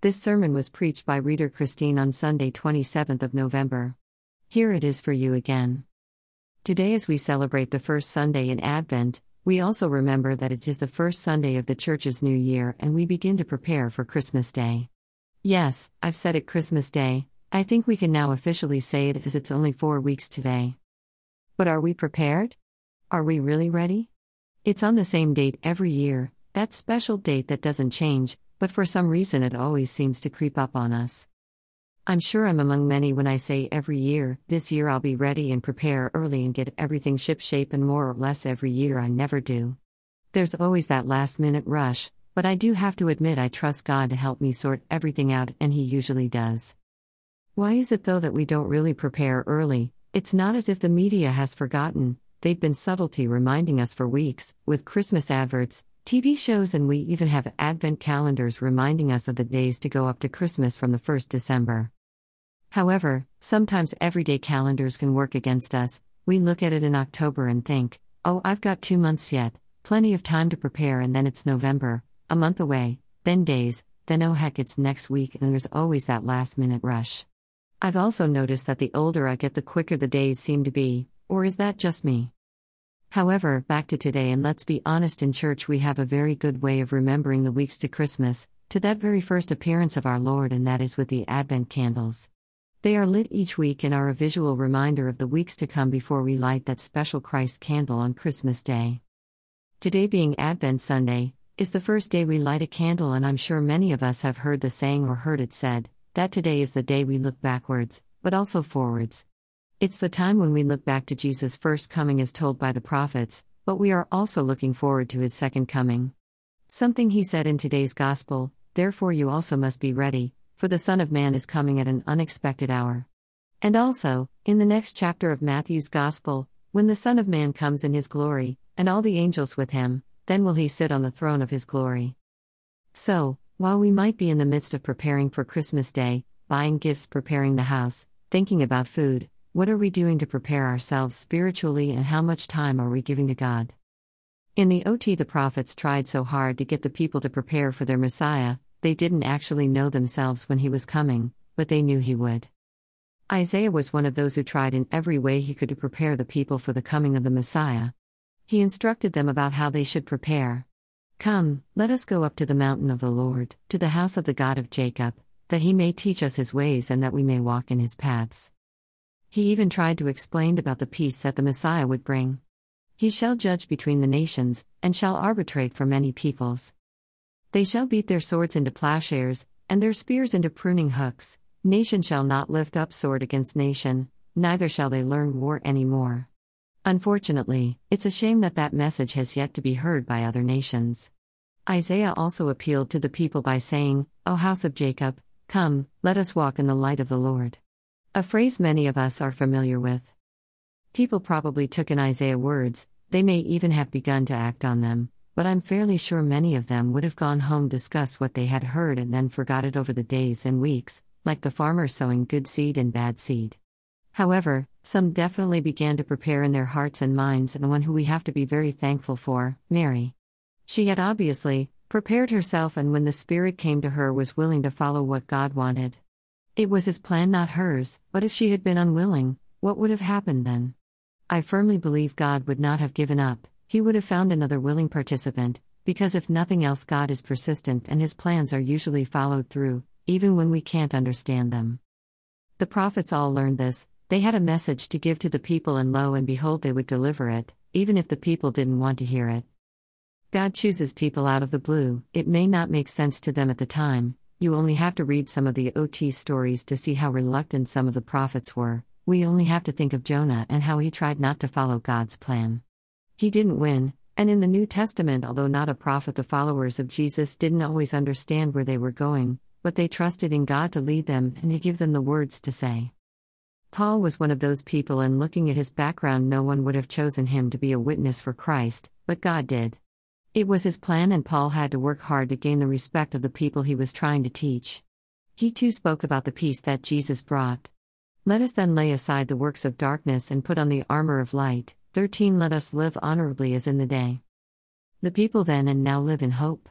This sermon was preached by Reader Christine on Sunday, 27th of November. Here it is for you again. Today, as we celebrate the first Sunday in Advent, we also remember that it is the first Sunday of the Church's new year and we begin to prepare for Christmas Day. Yes, I've said it Christmas Day, I think we can now officially say it as it's only four weeks today. But are we prepared? Are we really ready? It's on the same date every year, that special date that doesn't change, but for some reason it always seems to creep up on us. I'm sure I'm among many when I say every year, this year I'll be ready and prepare early and get everything shipshape, and more or less every year I never do. There's always that last minute rush, but I do have to admit I trust God to help me sort everything out, and He usually does. Why is it though that we don't really prepare early? It's not as if the media has forgotten, they've been subtlety reminding us for weeks, with Christmas adverts, TV shows, and we even have advent calendars reminding us of the days to go up to Christmas from the 1st December. However, sometimes everyday calendars can work against us. We look at it in October and think, oh, I've got two months yet, plenty of time to prepare, and then it's November, a month away, then days, then oh heck, it's next week, and there's always that last minute rush. I've also noticed that the older I get, the quicker the days seem to be, or is that just me? However, back to today, and let's be honest in church, we have a very good way of remembering the weeks to Christmas, to that very first appearance of our Lord, and that is with the Advent candles. They are lit each week and are a visual reminder of the weeks to come before we light that special Christ candle on Christmas Day. Today, being Advent Sunday, is the first day we light a candle, and I'm sure many of us have heard the saying or heard it said that today is the day we look backwards, but also forwards. It's the time when we look back to Jesus' first coming as told by the prophets, but we are also looking forward to his second coming. Something he said in today's gospel, therefore you also must be ready, for the Son of Man is coming at an unexpected hour. And also, in the next chapter of Matthew's gospel, when the Son of Man comes in his glory, and all the angels with him, then will he sit on the throne of his glory. So, while we might be in the midst of preparing for Christmas Day, buying gifts, preparing the house, thinking about food, what are we doing to prepare ourselves spiritually and how much time are we giving to God? In the OT, the prophets tried so hard to get the people to prepare for their Messiah, they didn't actually know themselves when he was coming, but they knew he would. Isaiah was one of those who tried in every way he could to prepare the people for the coming of the Messiah. He instructed them about how they should prepare. Come, let us go up to the mountain of the Lord, to the house of the God of Jacob, that he may teach us his ways and that we may walk in his paths. He even tried to explain about the peace that the Messiah would bring. He shall judge between the nations, and shall arbitrate for many peoples. They shall beat their swords into plowshares, and their spears into pruning hooks. Nation shall not lift up sword against nation, neither shall they learn war any more. Unfortunately, it's a shame that that message has yet to be heard by other nations. Isaiah also appealed to the people by saying, O house of Jacob, come, let us walk in the light of the Lord. A phrase many of us are familiar with. People probably took in Isaiah words, they may even have begun to act on them, but I'm fairly sure many of them would have gone home discuss what they had heard and then forgot it over the days and weeks, like the farmer sowing good seed and bad seed. However, some definitely began to prepare in their hearts and minds, and one who we have to be very thankful for, Mary. She had obviously prepared herself, and when the Spirit came to her, was willing to follow what God wanted. It was his plan, not hers, but if she had been unwilling, what would have happened then? I firmly believe God would not have given up, he would have found another willing participant, because if nothing else, God is persistent and his plans are usually followed through, even when we can't understand them. The prophets all learned this, they had a message to give to the people, and lo and behold, they would deliver it, even if the people didn't want to hear it. God chooses people out of the blue, it may not make sense to them at the time, you only have to read some of the OT stories to see how reluctant some of the prophets were. We only have to think of Jonah and how he tried not to follow God's plan. He didn't win, and in the New Testament, although not a prophet, the followers of Jesus didn't always understand where they were going, but they trusted in God to lead them and to give them the words to say. Paul was one of those people, and looking at his background, no one would have chosen him to be a witness for Christ, but God did. It was his plan, and Paul had to work hard to gain the respect of the people he was trying to teach. He too spoke about the peace that Jesus brought. Let us then lay aside the works of darkness and put on the armor of light. 13 Let us live honorably as in the day. The people then and now live in hope.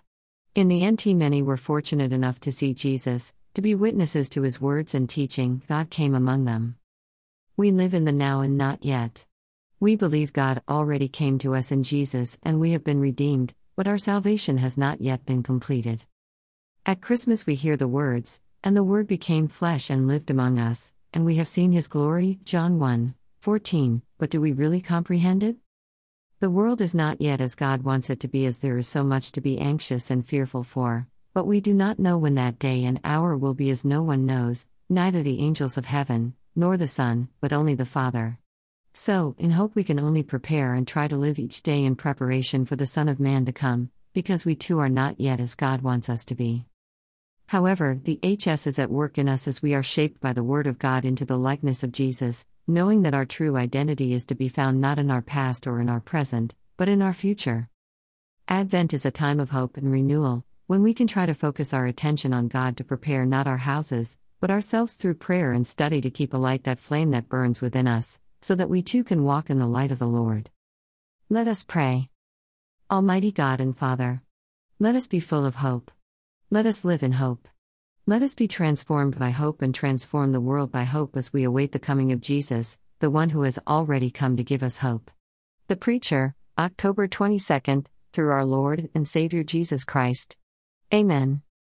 In the NT, many were fortunate enough to see Jesus, to be witnesses to his words and teaching, God came among them. We live in the now and not yet. We believe God already came to us in Jesus and we have been redeemed, but our salvation has not yet been completed. At Christmas, we hear the words, And the Word became flesh and lived among us, and we have seen his glory, John 1 14. But do we really comprehend it? The world is not yet as God wants it to be, as there is so much to be anxious and fearful for, but we do not know when that day and hour will be, as no one knows, neither the angels of heaven, nor the Son, but only the Father. So, in hope, we can only prepare and try to live each day in preparation for the Son of Man to come, because we too are not yet as God wants us to be. However, the HS is at work in us as we are shaped by the Word of God into the likeness of Jesus, knowing that our true identity is to be found not in our past or in our present, but in our future. Advent is a time of hope and renewal, when we can try to focus our attention on God to prepare not our houses, but ourselves through prayer and study to keep alight that flame that burns within us so that we too can walk in the light of the Lord. Let us pray. Almighty God and Father, let us be full of hope. Let us live in hope. Let us be transformed by hope and transform the world by hope as we await the coming of Jesus, the one who has already come to give us hope. The Preacher, October 22nd, through our Lord and Savior Jesus Christ. Amen.